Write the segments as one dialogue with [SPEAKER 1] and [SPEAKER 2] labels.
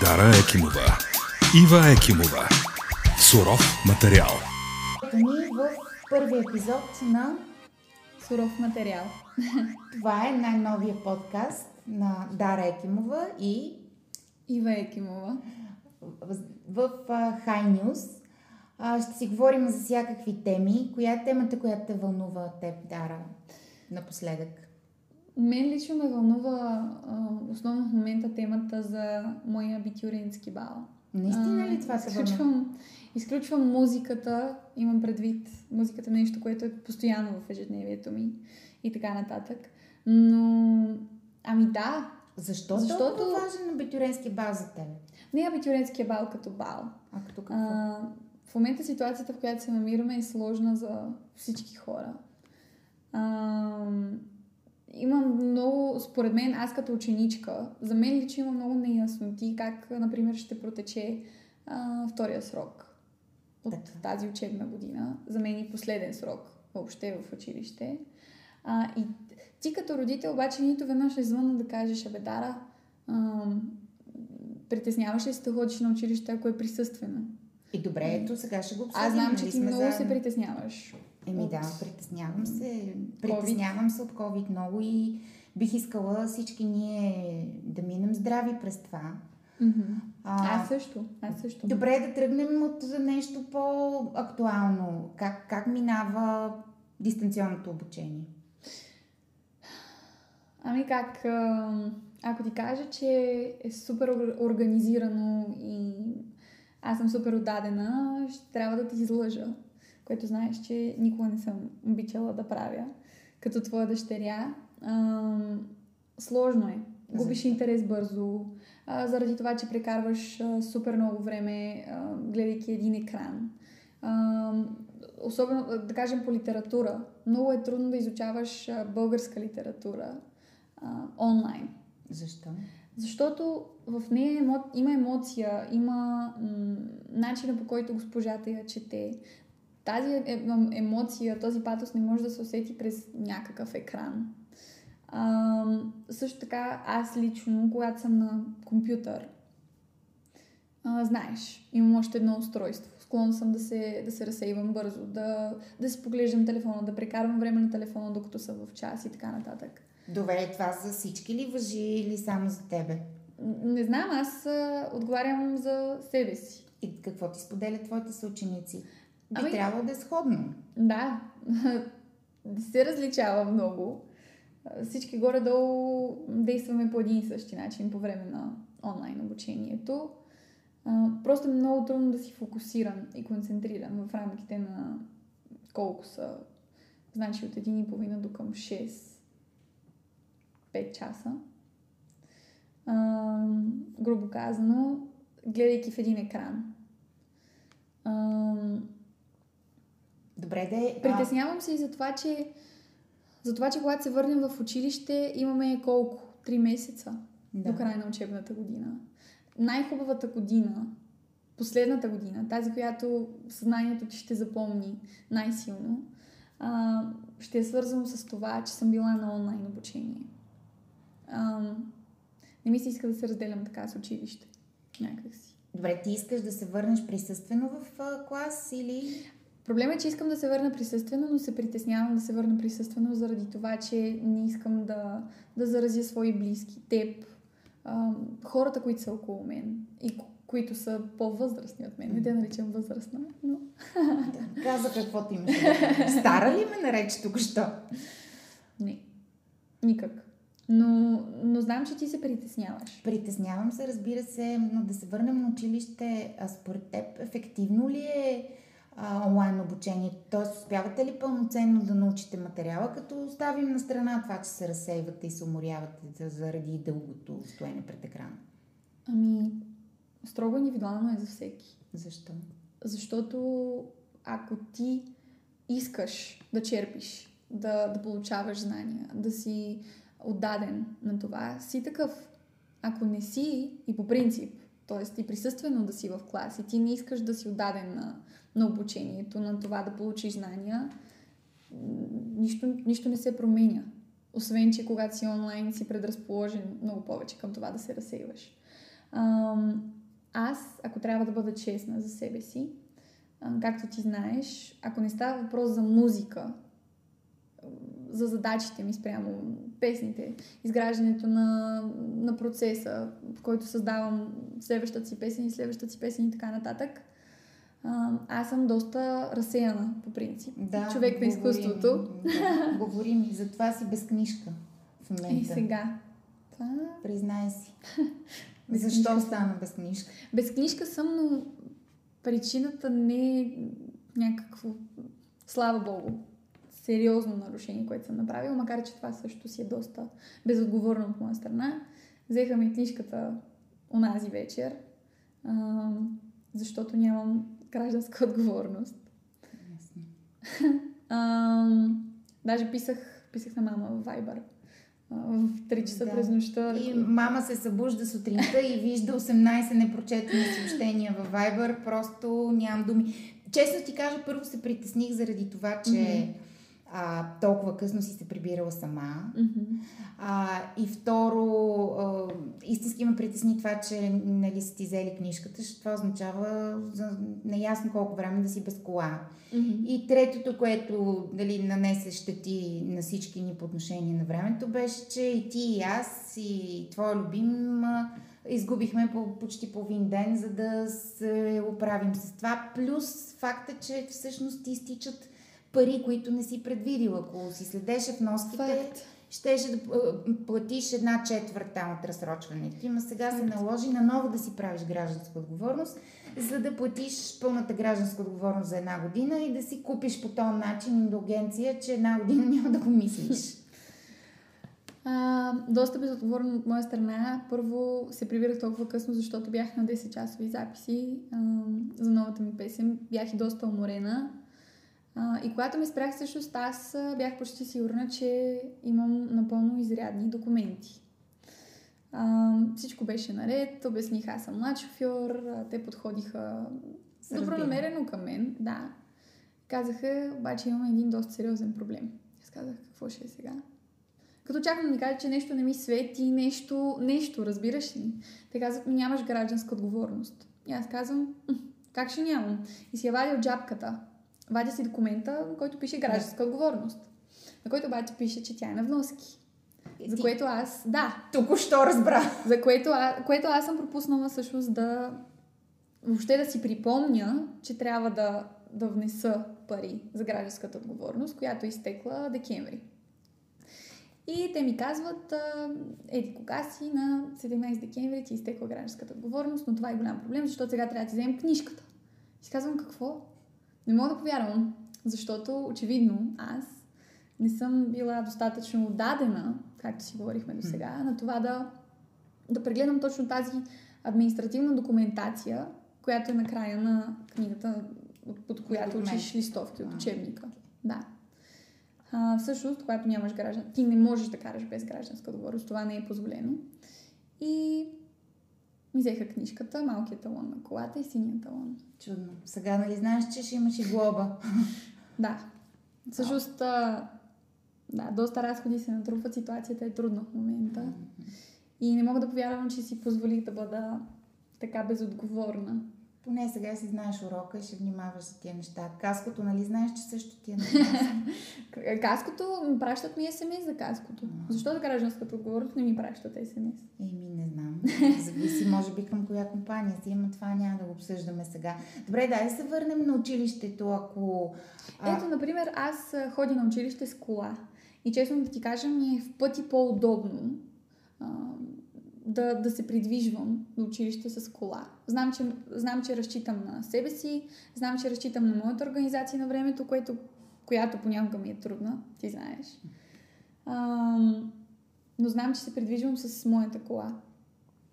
[SPEAKER 1] Дара Екимова. Ива Екимова. Суров материал.
[SPEAKER 2] ни в първи епизод на
[SPEAKER 3] Суров материал.
[SPEAKER 2] Това е най-новия подкаст на Дара Екимова и
[SPEAKER 3] Ива Екимова.
[SPEAKER 2] в, в uh, High News. А, ще си говорим за всякакви теми. Коя е темата, която те вълнува теб, Дара, напоследък?
[SPEAKER 3] Мен лично ме вълнува а, основно в момента темата за моя абитюрински бал.
[SPEAKER 2] Наистина ли това се
[SPEAKER 3] изключвам, изключвам музиката, имам предвид музиката нещо, което е постоянно в ежедневието ми и така нататък. Но, ами да,
[SPEAKER 2] Защо
[SPEAKER 3] Защото-
[SPEAKER 2] толкова важен абитуренски бал за теб?
[SPEAKER 3] не е абитюринския бал като бал.
[SPEAKER 2] А като какво?
[SPEAKER 3] А, в момента ситуацията, в която се намираме, е сложна за всички хора. А, има много, според мен, аз като ученичка, за мен лично има много неясноти как, например, ще протече а, втория срок от
[SPEAKER 2] Така.
[SPEAKER 3] тази учебна година. За мен и последен срок въобще в училище. А, и ти като родител обаче нито веднъж не звънна да кажеш, абе, Дара, притесняваш ли се да ходиш на училище, ако е присъствено?
[SPEAKER 2] И добре, ето сега ще го обсъдим.
[SPEAKER 3] Аз знам,
[SPEAKER 2] нали
[SPEAKER 3] че ти
[SPEAKER 2] сме
[SPEAKER 3] много се
[SPEAKER 2] заедно?
[SPEAKER 3] притесняваш.
[SPEAKER 2] Еми
[SPEAKER 3] от-
[SPEAKER 2] да, притеснявам се. Притеснявам се от COVID много и бих искала всички ние да минем здрави през това. А,
[SPEAKER 3] Аз също. Аз също.
[SPEAKER 2] Добре е да тръгнем от нещо по-актуално. Как, как минава дистанционното обучение?
[SPEAKER 3] Ами как, ако ти кажа, че е супер ор- организирано и аз съм супер отдадена, ще трябва да ти излъжа, което знаеш, че никога не съм обичала да правя. Като твоя дъщеря, а, сложно е. Губиш интерес бързо, а, заради това, че прекарваш а, супер много време, а, гледайки един екран. А, особено, да кажем, по литература. Много е трудно да изучаваш а, българска литература а, онлайн.
[SPEAKER 2] Защо?
[SPEAKER 3] Защото в нея емо... има емоция, има м- начина по който госпожата я чете. Тази е- е- емоция, този патос не може да се усети през някакъв екран. А, също така, аз лично, когато съм на компютър, а, знаеш, имам още едно устройство. Склонна съм да се, да се разсейвам бързо, да, да си поглеждам телефона, да прекарвам време на телефона, докато съм в час и така нататък.
[SPEAKER 2] Добре, това за всички ли въжи или само за тебе?
[SPEAKER 3] Не знам, аз а, отговарям за себе си.
[SPEAKER 2] И какво ти споделят твоите съученици? Би
[SPEAKER 3] Ами-
[SPEAKER 2] трябвало да е сходно.
[SPEAKER 3] Да, не се различава много. А, Всички горе-долу действаме по един и същи начин по време на онлайн обучението. А, Просто е много трудно да си фокусиран и концентриран в рамките на колко са, значи от 1,5 до към 6 5 часа. А, грубо казано, гледайки в един екран. А,
[SPEAKER 2] Добре да е... а,
[SPEAKER 3] Притеснявам се и за това, че за това, че когато се върнем в училище, имаме колко? Три месеца
[SPEAKER 2] Да.
[SPEAKER 3] до края на учебната година. Най-хубавата година, последната година, тази, която съзнанието ти ще запомни най-силно, а, ще е свързано с това, че съм била на онлайн обучение. А, не ми се иска да се разделям така с училище. Някакси.
[SPEAKER 2] Добре, ти искаш да се върнеш присъствено в а, клас или...
[SPEAKER 3] Проблемът е, че искам да се върна присъствено, но се притеснявам да се върна присъствено заради това, че не искам да, да заразя свои близки, теб, а, хората, които са около мен и ко- които са по-възрастни от мен. Не те наричам възрастна, но...
[SPEAKER 2] Да, каза каквото имаш. Стара ли ме нарече тук що?
[SPEAKER 3] Не. Никак. Но, но знам, че ти се притесняваш.
[SPEAKER 2] Притеснявам се, разбира се, но да се върнем на училище, а според теб ефективно ли е а, онлайн обучението? Тоест, успявате ли пълноценно да научите материала, като оставим на страна това, че се разсейвате и се уморявате за- заради дългото стоене пред екрана?
[SPEAKER 3] Ами, строго индивидуално е за всеки.
[SPEAKER 2] Защо?
[SPEAKER 3] Защото ако ти искаш да черпиш, да, да получаваш знания, да си отдаден на това, си такъв. Ако не си и по принцип, т.е. ти присъствено да си в клас и ти не искаш да си отдаден на, на обучението, на това да получиш знания, нищо, нищо не се променя. Освен, че когато си онлайн си предразположен много повече към това да се разсейваш. Аз, ако трябва да бъда честна за себе си, както ти знаеш, ако не става въпрос за музика, за задачите ми спрямо песните, изграждането на, на процеса, в който създавам следващата си песен и следващата си песен и така нататък, а, аз съм доста разсеяна по принцип.
[SPEAKER 2] Да,
[SPEAKER 3] Човек на изкуството.
[SPEAKER 2] Да, говорим и затова си без книжка в момента.
[SPEAKER 3] И сега. Това...
[SPEAKER 2] Признай си.
[SPEAKER 3] Без
[SPEAKER 2] Защо
[SPEAKER 3] книжка.
[SPEAKER 2] стана без книжка?
[SPEAKER 3] Без книжка съм, но причината не е някакво, слава богу, сериозно нарушение, което съм направила, макар че това също си е доста безотговорно от моя страна. Взеха ми книжката онази вечер, а, защото нямам гражданска отговорност.
[SPEAKER 2] Ясно.
[SPEAKER 3] А, даже писах, писах на мама в Viber в 3 часа
[SPEAKER 2] Да.
[SPEAKER 3] през нощта.
[SPEAKER 2] И мама се събужда сутринта и вижда 18 непрочетени съобщения във Viber. Просто нямам думи. Честно ти кажа, първо се притесних заради това, че
[SPEAKER 3] Мгм.
[SPEAKER 2] А, толкова късно си се прибирала сама.
[SPEAKER 3] Мгм.
[SPEAKER 2] А, и второ, а, истински ме притесни това, че нали, са ти взели книжката, защото това означава за неясно колко време да си без кола.
[SPEAKER 3] Мгм.
[SPEAKER 2] И третото, което дали, нанесе щети на всички ни по отношение на времето, беше, че и ти, и аз, и твоя любим изгубихме по почти половин ден, за да се оправим с това. Плюс факта, че всъщност ти изтичат пари, които не си предвидила. Ако си следеше в носките, щеше да платиш една четвърт там от разсрочването. Има сега се наложи наново да си правиш гражданска отговорност, за да платиш пълната гражданска отговорност за една година и да си купиш по този начин индулгенция, че една година няма да го мислиш.
[SPEAKER 3] А, доста безотговорно от моя страна. Първо се прибирах толкова късно, защото бях на 10 часови записи а, за новата ми песен. Бях и доста уморена. А, и когато ме спрях всъщност, аз бях почти сигурна, че имам напълно изрядни документи. А, всичко беше наред, обясних, аз съм млад шофьор, те подходиха добронамерено към мен, да. Казаха, обаче имаме един доста сериозен проблем. Аз казах, какво ще е сега? Като чакам да ми кажа, че нещо не ми свети, нещо, нещо, разбираш ли? Те казват ми, нямаш гражданска отговорност. И аз казвам, «М, как ще нямам? И си я вадя от джапката. Вадя си документа, на който пише гражданска отговорност. На който обаче пише, че тя е на вноски. За
[SPEAKER 2] Ти
[SPEAKER 3] което аз, да,
[SPEAKER 2] Току-що разбра.
[SPEAKER 3] за което, а, което аз съм пропуснала всъщност да въобще да си припомня, че трябва да, да внеса пари за гражданската отговорност, която е изтекла декември. И те ми казват, еди кога си на 17 декември ти е изтекла гражданската отговорност, но това е голям проблем, защото сега трябва да ти вземем книжката. И казвам какво? Не мога да повярвам, защото очевидно аз не съм била достатъчно отдадена, както си говорихме до сега, на това да, да прегледам точно тази административна документация, която е на края на книгата, под която учиш листовки от учебника. Да. А, всъщност, когато нямаш граждан, ти не можеш да караш без гражданска отговорност, това не е позволено. И ми взеха книжката, малкият талон на колата и синия талон.
[SPEAKER 2] Чудно. Сега нали знаеш, че ще имаш и глоба.
[SPEAKER 3] Да. Всъщност, да, доста разходи се натрупват, ситуацията е трудна в момента. И не мога да повярвам, че си позволих да бъда така безотговорна.
[SPEAKER 2] Поне сега си знаеш урока и ще внимаваш за тия неща. Каското, нали знаеш, че също ти е?
[SPEAKER 3] К- Каското, пращат ми СМС за каското. Защо за гражданската отговорност не ми пращат СМС?
[SPEAKER 2] Еми, не знам. Зависи, може би, към коя компания си, ама това няма да го обсъждаме сега. Добре, дай да се върнем на училището, ако... а,
[SPEAKER 3] Ето, например, аз а, ходя на училище с кола. И честно да ти кажа, ми е в пъти по-удобно а, да, да се придвижвам до училище с кола. Знам че, знам, че разчитам на себе си, знам, че разчитам на моята организация на времето, което, която понякога ми е трудна, ти знаеш. А, но знам, че се придвижвам с моята кола.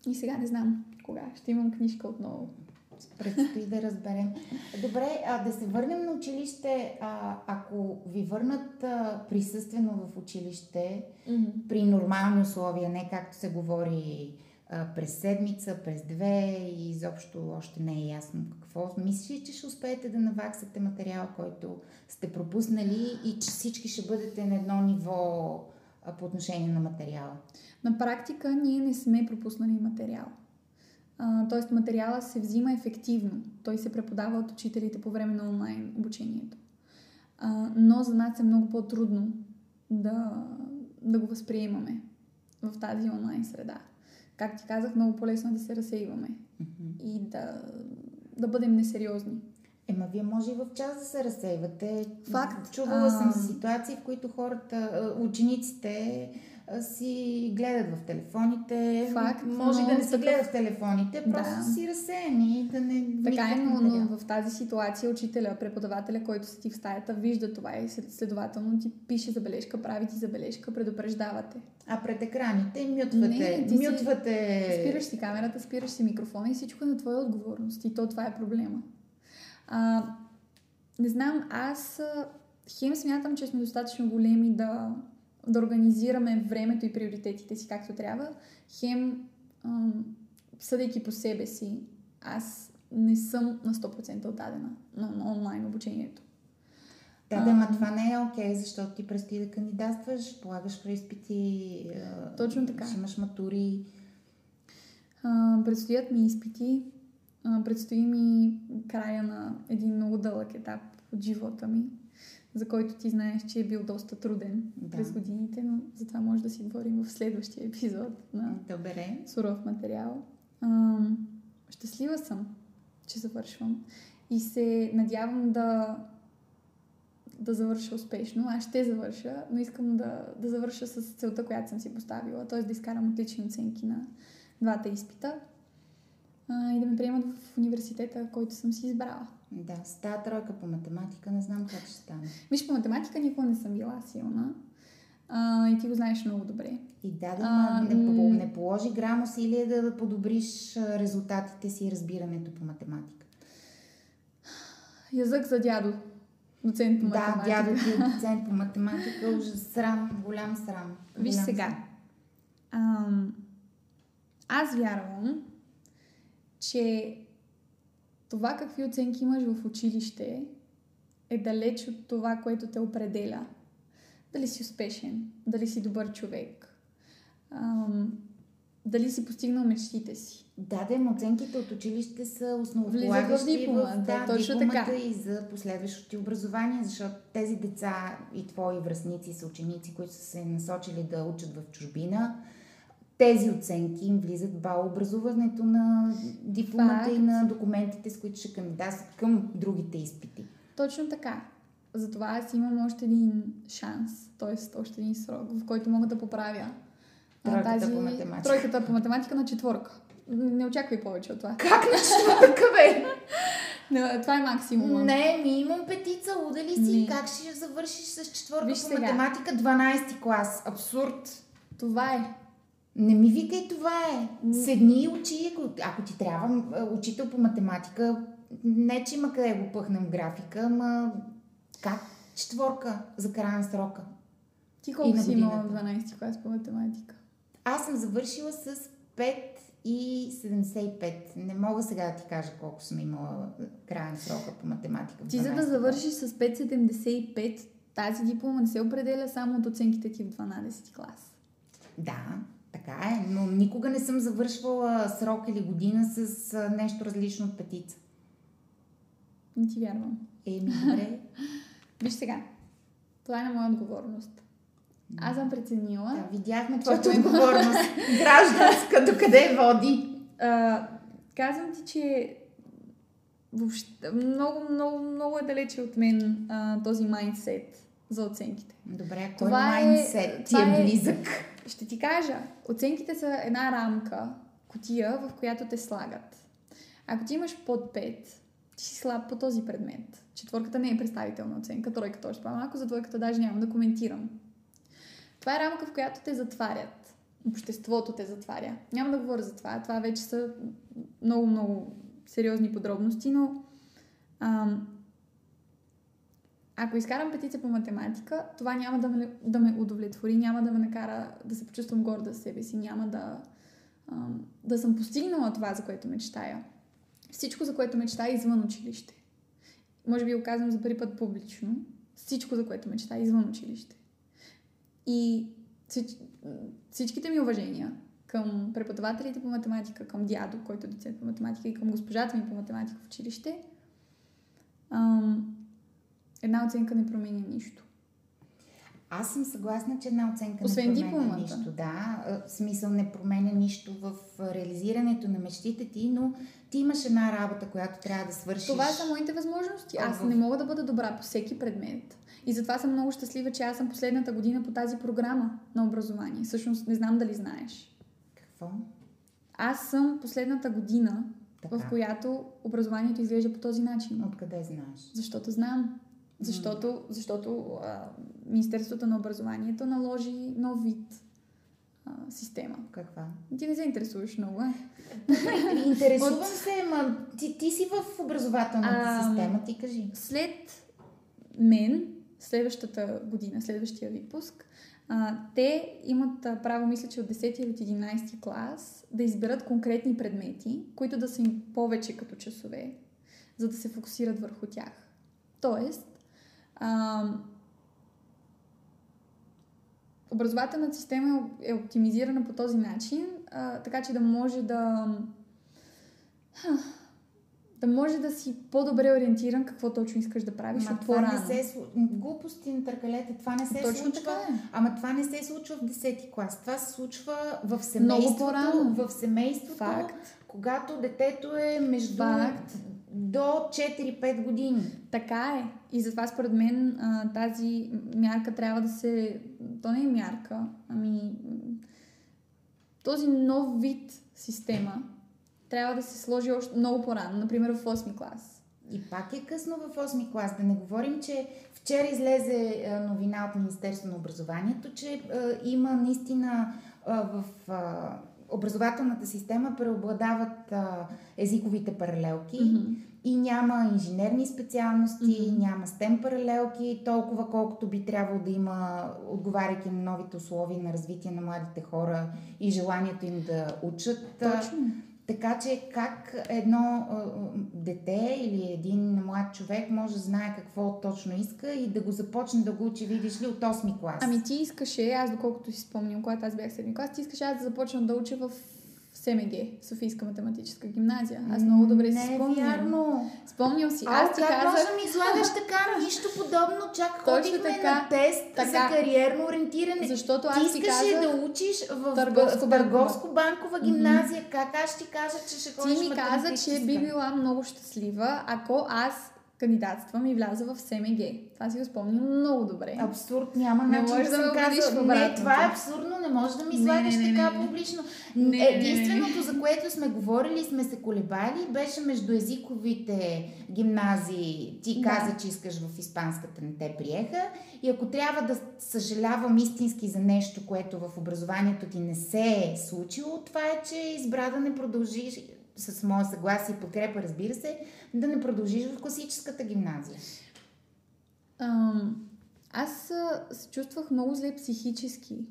[SPEAKER 3] И сега не знам кога ще имам книжка отново.
[SPEAKER 2] Предстои да разберем. Добре, а, да се върнем на училище. А, ако ви върнат а, присъствено в училище, при нормални условия, не както се говори а, през седмица, през две и изобщо още не е ясно какво. Мислиш ли, че ще успеете да наваксате материал, който сте пропуснали и че всички ще бъдете на едно ниво а, по отношение на материала?
[SPEAKER 3] На практика ние не сме пропуснали материал. Тоест материала се взима ефективно. Той се преподава от учителите по време на онлайн обучението. А, но за нас е много по-трудно да, да го възприемаме в тази онлайн среда. Как ти казах, много по-лесно е да се разсейваме
[SPEAKER 2] Мгм.
[SPEAKER 3] и да, да бъдем несериозни.
[SPEAKER 2] Ема вие може и в час да се разсейвате.
[SPEAKER 3] Факт.
[SPEAKER 2] Чувала
[SPEAKER 3] А.
[SPEAKER 2] съм ситуации, в които хората, учениците си гледат в телефоните.
[SPEAKER 3] Факт,
[SPEAKER 2] Може
[SPEAKER 3] но
[SPEAKER 2] да не си гледат в телефоните, просто
[SPEAKER 3] Да.
[SPEAKER 2] си разсеяни, да не
[SPEAKER 3] Така е, но, но в тази ситуация учителя, преподавателя, който си ти в стаята, вижда това и след- следователно ти пише забележка, прави ти забележка, предупреждавате.
[SPEAKER 2] А пред екраните мютвате.
[SPEAKER 3] Не, ти си-
[SPEAKER 2] мютвате.
[SPEAKER 3] Спираш си камерата, спираш си микрофона и всичко е на твоя отговорност. И то това е проблема. А, не знам, аз хем смятам, че сме достатъчно големи да, да организираме времето и приоритетите си както трябва. Хем, съдейки по себе си, аз не съм на 100% отдадена на, на онлайн обучението.
[SPEAKER 2] Да, да, ма
[SPEAKER 3] А.
[SPEAKER 2] това не е окей, защото ти предстои да кандидатстваш, полагаш преизпити,
[SPEAKER 3] Точно така.
[SPEAKER 2] ще имаш матури.
[SPEAKER 3] А, предстоят ми изпити, а, предстои ми края на един много дълъг етап от живота ми, за който ти знаеш, че е бил доста труден
[SPEAKER 2] Да.
[SPEAKER 3] през годините, но за това може да си говорим в следващия епизод на
[SPEAKER 2] Добре.
[SPEAKER 3] суров материал. А, щастлива съм, че завършвам и се надявам да да завърша успешно. Аз ще завърша, но искам да, да завърша с целта, която съм си поставила, т.е. да изкарам отлични оценки на двата изпита а, и да ме приемат в университета, който съм си избрала.
[SPEAKER 2] Да, с тази тройка по математика не знам как ще стане.
[SPEAKER 3] Виж, по математика никога не съм била силна а, и ти го знаеш много добре.
[SPEAKER 2] И да, да,
[SPEAKER 3] А,
[SPEAKER 2] не, не положи грам усилие да, да подобриш а, резултатите си и разбирането по математика.
[SPEAKER 3] Язък за дядо, доцент по
[SPEAKER 2] Да,
[SPEAKER 3] математика.
[SPEAKER 2] дядо ти е доцент по математика, ужас, срам, голям срам.
[SPEAKER 3] Виж
[SPEAKER 2] голям
[SPEAKER 3] сега.
[SPEAKER 2] срам.
[SPEAKER 3] Ам, аз вярвам, че това какви оценки имаш в училище е далеч от това, което те определя. Дали си успешен, дали си добър човек, ам, дали си постигнал мечтите си.
[SPEAKER 2] Да, да, оценките от училище са
[SPEAKER 3] Влизат в
[SPEAKER 2] основополагащи
[SPEAKER 3] дипломата,
[SPEAKER 2] да,
[SPEAKER 3] точно
[SPEAKER 2] дипломата
[SPEAKER 3] така.
[SPEAKER 2] и за последващото ти образование, защото тези деца и твои връзници са ученици, които са се насочили да учат в чужбина, тези оценки им влизат в бал образуването на дипломата
[SPEAKER 3] Факт.
[SPEAKER 2] и на документите, с които ще кандидатстват към другите изпити.
[SPEAKER 3] Точно така. Затова аз имам още един шанс, т.е. още един срок, в който мога да поправя
[SPEAKER 2] Тройката по математика.
[SPEAKER 3] Тройката по математика на четворка. Не очаквай повече от това.
[SPEAKER 2] Как на четвърка, бе?
[SPEAKER 3] Не, това е максимума.
[SPEAKER 2] Не, минимум петица, луда ли си?
[SPEAKER 3] Не.
[SPEAKER 2] Как ще завършиш с четвърка
[SPEAKER 3] Виж
[SPEAKER 2] по
[SPEAKER 3] сега.
[SPEAKER 2] математика 12 клас? Абсурд.
[SPEAKER 3] Това е.
[SPEAKER 2] Не ми викай това е. Седни и учи, ако, ти трябва а, учител по математика, не че има къде го пъхнем графика, ама как четворка за края на срока?
[SPEAKER 3] Ти колко си имала в
[SPEAKER 2] годината.
[SPEAKER 3] 12 клас по математика?
[SPEAKER 2] Аз съм завършила с 5 и 75. Не мога сега да ти кажа колко съм имала края на срока по математика.
[SPEAKER 3] Ти за
[SPEAKER 2] 12
[SPEAKER 3] да завършиш с 5,75, тази диплома не се определя само от оценките ти в 12 клас.
[SPEAKER 2] Да, така е, но никога не съм завършвала срок или година с нещо различно от петица.
[SPEAKER 3] Не ти вярвам.
[SPEAKER 2] Еми, добре.
[SPEAKER 3] Виж сега. Това е на моя отговорност. Аз съм преценила.
[SPEAKER 2] Да, видяхме твоята отговорност. Гражданска, докъде води?
[SPEAKER 3] А, казвам ти, че въобще, много, много, много е далече от мен а, този майндсет за оценките.
[SPEAKER 2] Добре, кой
[SPEAKER 3] Това е-
[SPEAKER 2] майндсет ти е
[SPEAKER 3] е-
[SPEAKER 2] близък?
[SPEAKER 3] Ще ти кажа, оценките са една рамка, котия, в която те слагат. Ако ти имаш под 5, ти си слаб по този предмет. Четвърката не е представителна оценка, тройката още по-малко, за двойката даже няма да коментирам. Това е рамка, в която те затварят. Обществото те затваря. Няма да говоря за това. Това вече са много, много сериозни подробности, но ам, ако изкарам петица по математика, това няма да ме, да ме удовлетвори, няма да ме накара да се почувствам горда за себе си, няма да, да съм постигнала това, за което мечтая. Всичко, за което мечтая е извън училище. Може би го казвам за първи път публично. Всичко, за което мечтая е извън училище. И всич, всичките ми уважения към преподавателите по математика, към дядо, който е доцент по математика и към госпожата ми по математика в училище, една оценка не променя нищо.
[SPEAKER 2] Аз съм съгласна, че една оценка
[SPEAKER 3] Освен
[SPEAKER 2] не променя
[SPEAKER 3] дипломата.
[SPEAKER 2] нищо. Да, А, в смисъл не променя нищо в реализирането на мечтите ти, но ти имаш една работа, която трябва да свършиш.
[SPEAKER 3] Това са моите възможности. Аз
[SPEAKER 2] в-
[SPEAKER 3] не мога да бъда добра по всеки предмет. И затова съм много щастлива, че аз съм последната година по тази програма на образование. Всъщност не знам дали знаеш.
[SPEAKER 2] Какво?
[SPEAKER 3] Аз съм последната година,
[SPEAKER 2] Така.
[SPEAKER 3] в която образованието изглежда по този начин.
[SPEAKER 2] Откъде знаеш?
[SPEAKER 3] Защото знам. Защото, защото а, Министерството на образованието наложи нов вид а, система.
[SPEAKER 2] Каква?
[SPEAKER 3] Ти не се интересуваш много, а?
[SPEAKER 2] Интересувам
[SPEAKER 3] От-
[SPEAKER 2] се, ма ти, ти си в образователната
[SPEAKER 3] Ам,
[SPEAKER 2] система, ти кажи.
[SPEAKER 3] След мен, следващата година, следващия випуск, а, те имат а, право, мисля, че от 10 или от 11 клас, да изберат конкретни предмети, които да са им повече като часове, за да се фокусират върху тях. Тоест, а, образователната система е е оптимизирана по този начин, а, така че да може да да може да си по-добре ориентиран какво точно искаш да правиш от
[SPEAKER 2] това
[SPEAKER 3] по-рано.
[SPEAKER 2] не се глупости на търкалете, това не се
[SPEAKER 3] Точно
[SPEAKER 2] случва.
[SPEAKER 3] така е.
[SPEAKER 2] Ама това не се случва в 10-ти клас. Това се случва в семейството. В семейството,
[SPEAKER 3] Факт.
[SPEAKER 2] когато детето е между
[SPEAKER 3] Факт.
[SPEAKER 2] До 4-5 години.
[SPEAKER 3] Така е. И затова според мен тази мярка трябва да се... То не е мярка, ами... Този нов вид система трябва да се сложи още много по-рано, например в 8 клас.
[SPEAKER 2] И пак е късно в 8 клас. Да не говорим, че вчера излезе новина от Министерство на образованието, че има наистина в образователната система преобладават а, езиковите паралелки
[SPEAKER 3] Мгм.
[SPEAKER 2] и няма инженерни специалности,
[SPEAKER 3] Мгм.
[SPEAKER 2] няма STEM паралелки, толкова колкото би трябвало да има, отговаряйки на новите условия на развитие на младите хора и желанието им да учат.
[SPEAKER 3] Точно.
[SPEAKER 2] Така че как едно дете или един млад човек може да знае какво точно иска и да го започне да го учи, видиш ли, от 8 клас.
[SPEAKER 3] Ами ти искаше, аз доколкото си спомням, когато аз бях 7 клас, ти искаше аз да започна да уча в СМГ, Софийска математическа гимназия. Аз много добре си
[SPEAKER 2] Не е
[SPEAKER 3] спомням.
[SPEAKER 2] вярно.
[SPEAKER 3] Спомням си. Аз ти
[SPEAKER 2] как
[SPEAKER 3] казах...
[SPEAKER 2] може ми излагаш така? Нищо подобно. Чак
[SPEAKER 3] Точно
[SPEAKER 2] ходихме
[SPEAKER 3] така.
[SPEAKER 2] на тест
[SPEAKER 3] Така.
[SPEAKER 2] за кариерно ориентиране.
[SPEAKER 3] Защото
[SPEAKER 2] ти
[SPEAKER 3] аз ти
[SPEAKER 2] искаше
[SPEAKER 3] казах...
[SPEAKER 2] да учиш в
[SPEAKER 3] Търговско-банкова.
[SPEAKER 2] търговско-банкова гимназия. Как аз ти кажа, че ще ходиш
[SPEAKER 3] Ти ми каза, че
[SPEAKER 2] математическа?
[SPEAKER 3] би била много щастлива, ако аз кандидатствам и вляза в СМГ. Това си го спомням много добре.
[SPEAKER 2] Абсурд, няма
[SPEAKER 3] Не
[SPEAKER 2] начин да
[SPEAKER 3] да
[SPEAKER 2] съм казала. Не, това е абсурдно, не можеш да ми излагаш
[SPEAKER 3] не, не,
[SPEAKER 2] така
[SPEAKER 3] не,
[SPEAKER 2] публично.
[SPEAKER 3] Не.
[SPEAKER 2] Единственото, за което сме говорили сме се колебали, беше между езиковите гимназии. Ти
[SPEAKER 3] Да.
[SPEAKER 2] каза, че искаш в испанската, не те приеха. И ако трябва да съжалявам истински за нещо, което в образованието ти не се е случило, това е, че избра да не продължиш с мое съгласие и подкрепа, разбира се, да не продължиш в класическата гимназия.
[SPEAKER 3] Аз се чувствах много зле психически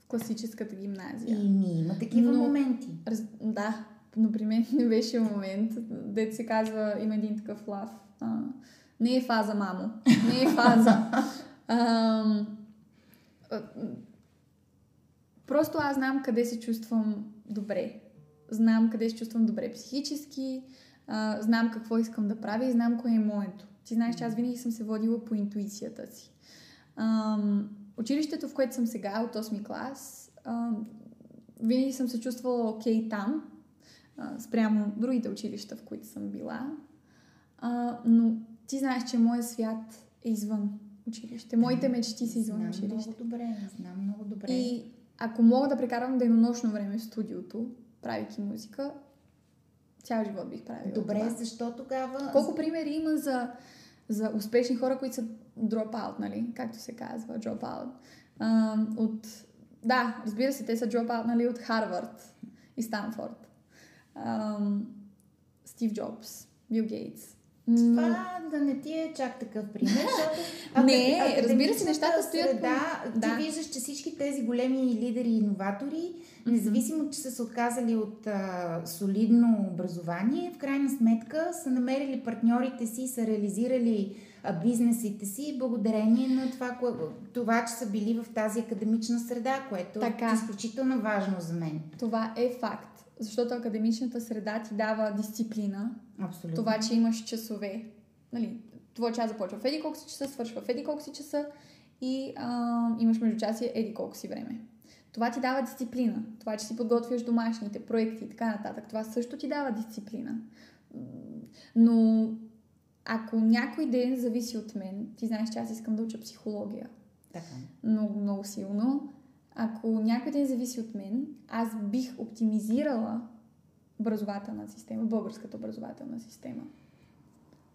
[SPEAKER 3] в класическата гимназия.
[SPEAKER 2] И ми има такива
[SPEAKER 3] Но-
[SPEAKER 2] моменти.
[SPEAKER 3] Раз... Да, но при мен не беше момент. Дето се казва, има един такъв лав. А, не е фаза, мамо. Не е фаза. А, просто аз знам къде се чувствам добре. Знам къде се чувствам добре психически. А, знам какво искам да правя и знам кое е моето. Ти знаеш, че аз винаги съм се водила по интуицията си. Ам, училището, в което съм сега, от 8 клас, ам, винаги съм се чувствала окей там, а, спрямо другите училища, в които съм била. А, но ти знаеш, че моят свят е извън училище. Моите мечти са извън
[SPEAKER 2] знам
[SPEAKER 3] училище.
[SPEAKER 2] много добре, знам много добре.
[SPEAKER 3] И ако мога да прекарам денонощно време в студиото, правейки музика, цял живот бих правила
[SPEAKER 2] Добре,
[SPEAKER 3] това.
[SPEAKER 2] защо тогава...
[SPEAKER 3] Колко примери има за, за успешни хора, които са dropout, нали? Както се казва, dropout. А, от... Да, разбира се, те са dropout, нали, от Харвард и Станфорд. Стив Джобс, Бил Гейтс.
[SPEAKER 2] Това да не ти е чак такъв пример, защото
[SPEAKER 3] Не,
[SPEAKER 2] акад-
[SPEAKER 3] разбира се, нещата стоят
[SPEAKER 2] среда, ти
[SPEAKER 3] Да.
[SPEAKER 2] виждаш, че всички тези големи лидери и иноватори, независимо, че са се отказали от а, солидно образование, в крайна сметка са намерили партньорите си, са реализирали а, бизнесите си благодарение на това, кое, това, че са били в тази академична среда, което
[SPEAKER 3] Така.
[SPEAKER 2] е изключително важно за мен.
[SPEAKER 3] Това е факт. Защото академичната среда ти дава дисциплина.
[SPEAKER 2] Абсолютно.
[SPEAKER 3] Това, че имаш часове. Нали, твой час започва в еди колко си часа, свършва в еди колко си часа и а, имаш междучасие еди колко си време. Това ти дава дисциплина. Това, че си подготвяш домашните проекти и така нататък. Това също ти дава дисциплина. Но ако някой ден зависи от мен, ти знаеш, че аз искам да уча психология
[SPEAKER 2] Така.
[SPEAKER 3] много, много силно. Ако някой ден зависи от мен, аз бих оптимизирала образователна система, българската образователна система.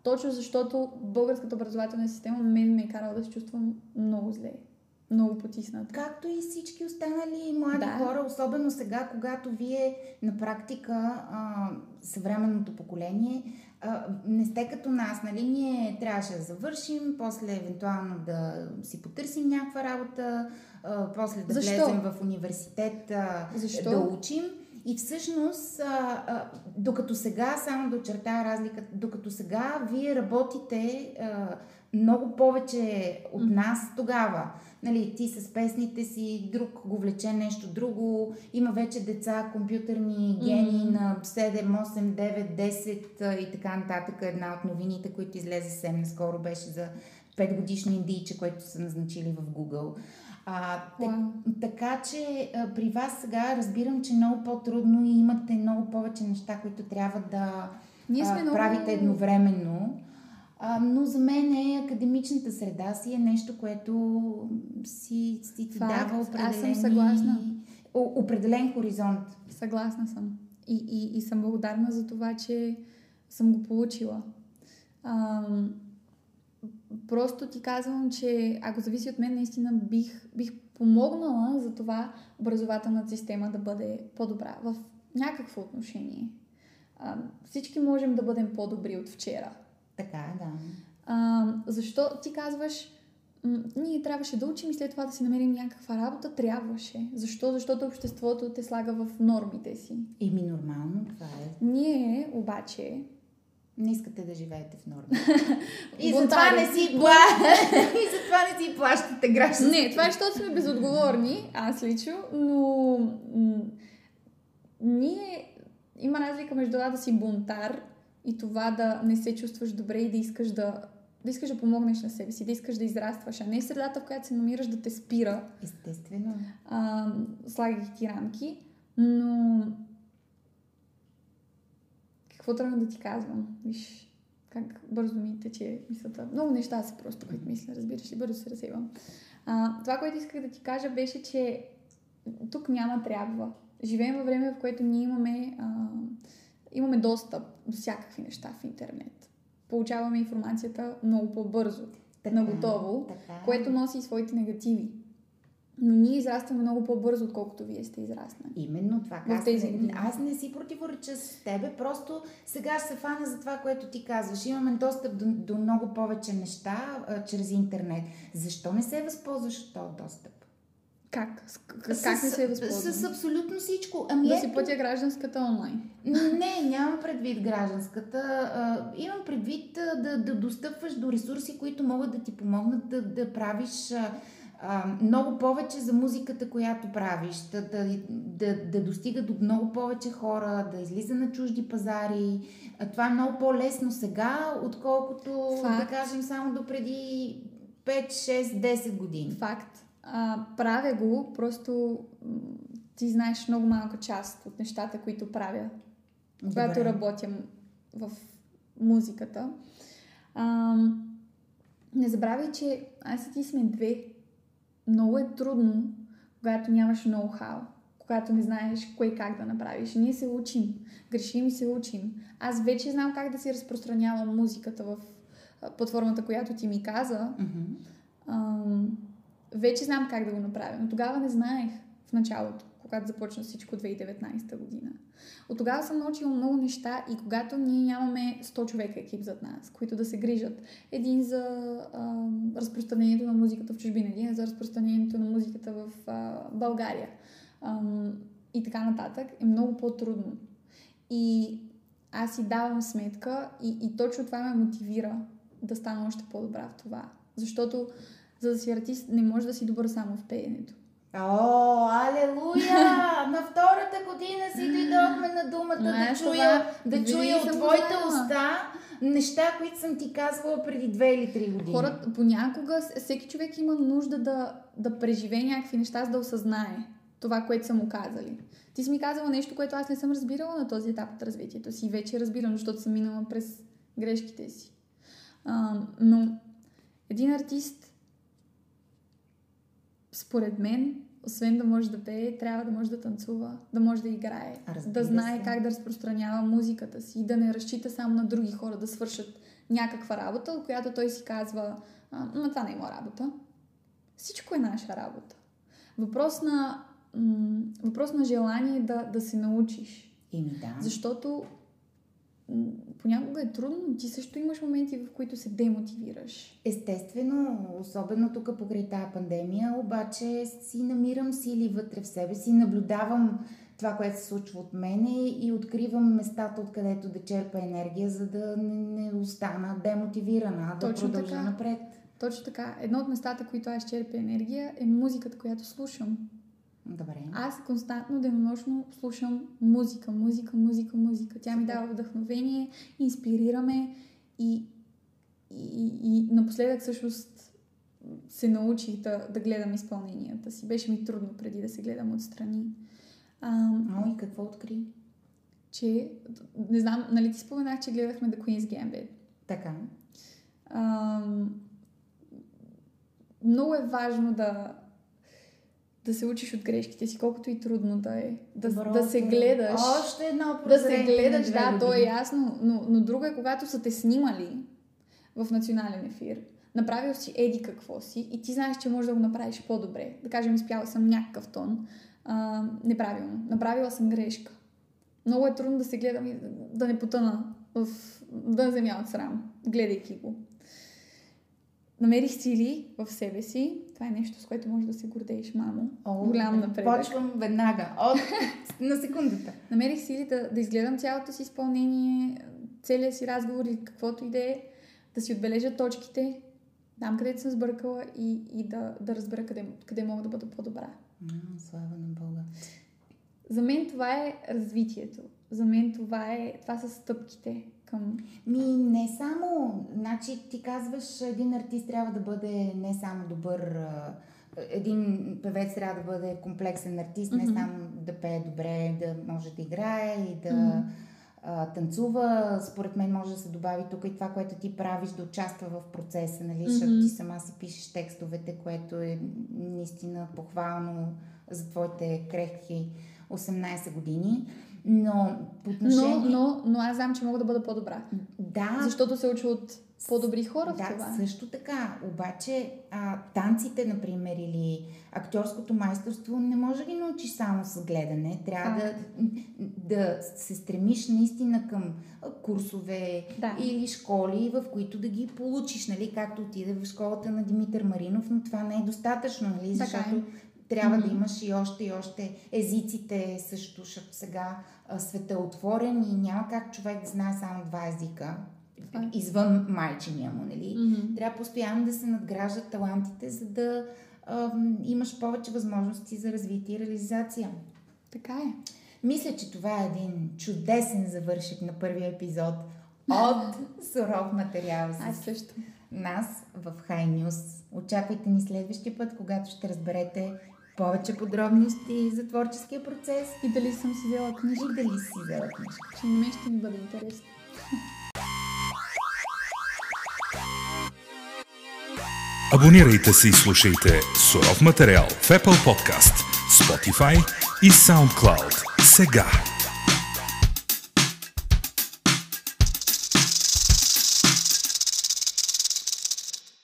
[SPEAKER 3] Точно защото българската образователна система мен ме е карала да се чувствам много зле, много потисната.
[SPEAKER 2] Както и всички останали млади
[SPEAKER 3] Да.
[SPEAKER 2] хора, особено сега, когато вие на практика а, съвременното поколение а, не сте като нас, нали? Ние трябваше да завършим, после евентуално да си потърсим някаква работа, а, после да
[SPEAKER 3] Защо?
[SPEAKER 2] влезем в университет а,
[SPEAKER 3] Защо?
[SPEAKER 2] да учим. И всъщност, а, а, докато сега, само да очертая разликата, докато сега вие работите а, много повече от нас тогава. Нали, ти с песните си, друг го влече нещо друго, има вече деца, компютърни гени
[SPEAKER 3] Мгм.
[SPEAKER 2] на 7, 8, 9, 10 а, и така нататък. Една от новините, които излезе съвсем наскоро беше за 5 годишни индийче, което са назначили в Google. А, така че а, при вас сега разбирам, че много по-трудно и имате много повече неща, които трябва да
[SPEAKER 3] Ние сме
[SPEAKER 2] а,
[SPEAKER 3] много...
[SPEAKER 2] правите едновременно. А, но за мен е академичната среда си е нещо, което си, си ти
[SPEAKER 3] Факт.
[SPEAKER 2] дава
[SPEAKER 3] Аз съм
[SPEAKER 2] определени...
[SPEAKER 3] съгласна.
[SPEAKER 2] О, определен хоризонт.
[SPEAKER 3] Съгласна съм. И, и, и съм благодарна за това, че съм го получила. Ам, просто ти казвам, че ако зависи от мен, наистина бих, бих помогнала за това образователната система да бъде по-добра в някакво отношение. Ам, всички можем да бъдем по-добри от вчера.
[SPEAKER 2] Така, е, да.
[SPEAKER 3] А, защо ти казваш, ние трябваше да учим и след това да си намерим някаква работа? Трябваше. Защо? Защото обществото те слага в нормите си.
[SPEAKER 2] И ми нормално, това е.
[SPEAKER 3] Ние обаче
[SPEAKER 2] Не искате да живеете в норма. И затова не си пла... И затова не си плащате гражданство.
[SPEAKER 3] Не, това е защото сме безотговорни, аз лично, но ние има разлика между това да си бунтар и това да не се чувстваш добре и да искаш да, да искаш да помогнеш на себе си, да искаш да израстваш, а не средата, в която се намираш да те спира,
[SPEAKER 2] Естествено.
[SPEAKER 3] а, слагайки ти рамки, но какво трябва да ти казвам? Виж, как бързо ми тече мисълта. Много неща са просто, които мисля, разбираш ли, бързо се разсейвам. А, това, което исках да ти кажа, беше, че тук няма трябва. Живеем във време, в което ние имаме, а, имаме достъп до всякакви неща в интернет. Получаваме информацията много по-бързо,
[SPEAKER 2] Така,
[SPEAKER 3] наготово,
[SPEAKER 2] така.
[SPEAKER 3] което носи и своите негативи. Но ние израстваме много по-бързо, отколкото вие сте израснали.
[SPEAKER 2] Именно това казвам.
[SPEAKER 3] тези години.
[SPEAKER 2] Аз не си противореча с тебе, просто сега се фана за това, което ти казваш. Имаме достъп до, до много повече неща а, чрез интернет. Защо не се възползваш от този достъп?
[SPEAKER 3] Как? С, как не се
[SPEAKER 2] С,
[SPEAKER 3] възползвам?
[SPEAKER 2] с абсолютно всичко. Ами
[SPEAKER 3] да
[SPEAKER 2] ето,
[SPEAKER 3] си платя гражданската онлайн.
[SPEAKER 2] Не, нямам предвид гражданската. А, имам предвид да, да достъпваш до ресурси, които могат да ти помогнат да, да правиш а, а, много повече за музиката, която правиш, да, да, да, да достига до много повече хора, да излиза на чужди пазари. А, това е много по-лесно сега, отколкото
[SPEAKER 3] Факт.
[SPEAKER 2] да кажем само до преди 5, 6, 10 години.
[SPEAKER 3] Факт. А, правя го, просто ти знаеш много малка част от нещата, които правя, когато
[SPEAKER 2] Добре.
[SPEAKER 3] работя м- в музиката. А, не забравяй, че аз и ти сме две. Много е трудно, когато нямаш ноу-хау, когато не знаеш кое как да направиш. Ние се учим, грешим и се учим. Аз вече знам как да си разпространявам музиката в а, платформата, която ти ми каза.
[SPEAKER 2] Мгм.
[SPEAKER 3] Ам, вече знам как да го направя, но тогава не знаех в началото, когато започна всичко 2019 година. От тогава съм научила много неща и когато ние нямаме 100 човека екип зад нас, които да се грижат. Един за а, разпространението на музиката в чужбина, един за разпространението на музиката в а, България а, и така нататък, е много по-трудно. И аз си давам сметка и, и точно това ме мотивира да стана още по-добра в това. Защото за да си артист не може да си добър само в пеенето.
[SPEAKER 2] О, алелуя! На втората година си дойдохме на думата да чуя, да чуя от твоите уста неща, които съм ти казвала преди две или три години.
[SPEAKER 3] Хората, понякога всеки човек има нужда да, да преживее някакви неща, за да осъзнае това, което са му казали. Ти си ми казала нещо, което аз не съм разбирала на този етап от развитието си. Вече разбирам, защото съм минала през грешките си. А, но един артист, според мен, освен да може да пее, трябва да може да танцува, да може да играе,
[SPEAKER 2] Разбира
[SPEAKER 3] да знае
[SPEAKER 2] се.
[SPEAKER 3] как да разпространява музиката си да не разчита само на други хора да свършат някаква работа, от която той си казва, но това не е моя работа. Всичко е наша работа. Въпрос на, м- въпрос на желание да, да се научиш.
[SPEAKER 2] Ими да.
[SPEAKER 3] Защото понякога е трудно. Ти също имаш моменти, в които се демотивираш.
[SPEAKER 2] Естествено, особено тук покрай тази пандемия, обаче си намирам сили вътре в себе си, наблюдавам това, което се случва от мене и откривам местата, откъдето да черпа енергия, за да не, не остана демотивирана, да
[SPEAKER 3] Точно
[SPEAKER 2] продължа
[SPEAKER 3] така.
[SPEAKER 2] напред.
[SPEAKER 3] Точно така. Едно от местата, които аз черпя енергия, е музиката, която слушам.
[SPEAKER 2] Добре.
[SPEAKER 3] Аз константно, денонощно слушам музика, музика, музика, музика. Тя ми дава вдъхновение, инспирираме и, и, и напоследък всъщност се научих да, да гледам изпълненията си. Беше ми трудно преди да се гледам отстрани. А,
[SPEAKER 2] О, и какво откри?
[SPEAKER 3] че, не знам, нали ти споменах, че гледахме The Queen's Gambit.
[SPEAKER 2] Така.
[SPEAKER 3] Ам, много е важно да, да се учиш от грешките си, колкото и трудно да е. Да,
[SPEAKER 2] Добро
[SPEAKER 3] да се гледаш.
[SPEAKER 2] Още едно
[SPEAKER 3] Да се гледаш, да, то е ясно, но, но друго е когато са те снимали в национален ефир, направил си еди какво си и ти знаеш, че можеш да го направиш по-добре. Да кажем, изпяла съм някакъв тон, а, неправилно. Направила съм грешка. Много е трудно да се гледам и да не потъна в да не земя от срам, гледайки го. Намерих сили в себе си. Това е нещо, с което можеш да се гордееш, мамо.
[SPEAKER 2] О,
[SPEAKER 3] Голям напредък.
[SPEAKER 2] Почвам веднага. От, на секундата.
[SPEAKER 3] Намерих сили да, да изгледам цялото си изпълнение, целият си разговор или каквото и да е, да си отбележа точките, там където съм сбъркала и, и да, да разбера къде, къде мога да бъда по-добра.
[SPEAKER 2] Слава на Бога.
[SPEAKER 3] За мен това е развитието. За мен това, е, това са стъпките към...
[SPEAKER 2] Ми не само, значи ти казваш, един артист трябва да бъде не само добър, един певец трябва да бъде комплексен артист, не само да пее добре, да може да играе и да танцува. Според мен може да се добави тук и това, което ти правиш, да участва в процеса, нали? Защото
[SPEAKER 3] Мгм.
[SPEAKER 2] ти сама си пишеш текстовете, което е наистина похвално за твоите крехки 18 години. Но по отношение...
[SPEAKER 3] Но, но, но аз знам, че мога да бъда по-добра.
[SPEAKER 2] Да,
[SPEAKER 3] Защото се уча от по-добри хора в
[SPEAKER 2] да,
[SPEAKER 3] това.
[SPEAKER 2] също така. Обаче а, танците, например, или актьорското майсторство не може да ги научиш само с гледане. Трябва да, да се стремиш наистина към курсове
[SPEAKER 3] Да.
[SPEAKER 2] или школи, в които да ги получиш, нали? Както отиде в школата на Димитър Маринов, но това не е достатъчно, нали?
[SPEAKER 3] Така е.
[SPEAKER 2] Трябва да
[SPEAKER 3] Мгм.
[SPEAKER 2] имаш и още и още езиците също, защото сега а, света е отворен и няма как човек да знае само два езика
[SPEAKER 3] е.
[SPEAKER 2] извън майчиния му, нали?
[SPEAKER 3] Мгм.
[SPEAKER 2] Трябва постоянно да се надграждат талантите, за да ам, имаш повече възможности за развитие и реализация.
[SPEAKER 3] Така е.
[SPEAKER 2] Мисля, че това е един чудесен завършек на първия епизод от суров материал
[SPEAKER 3] Аз също.
[SPEAKER 2] нас в High News. Очаквайте ни следващия път, когато ще разберете повече подробности за творческия процес
[SPEAKER 3] И дали съм си взела книжка,
[SPEAKER 2] и дали си взела книжка.
[SPEAKER 3] че на мен ще ми бъде интересно.
[SPEAKER 1] Абонирайте се и слушайте суров материал в Apple Podcast, Spotify и SoundCloud. Сега!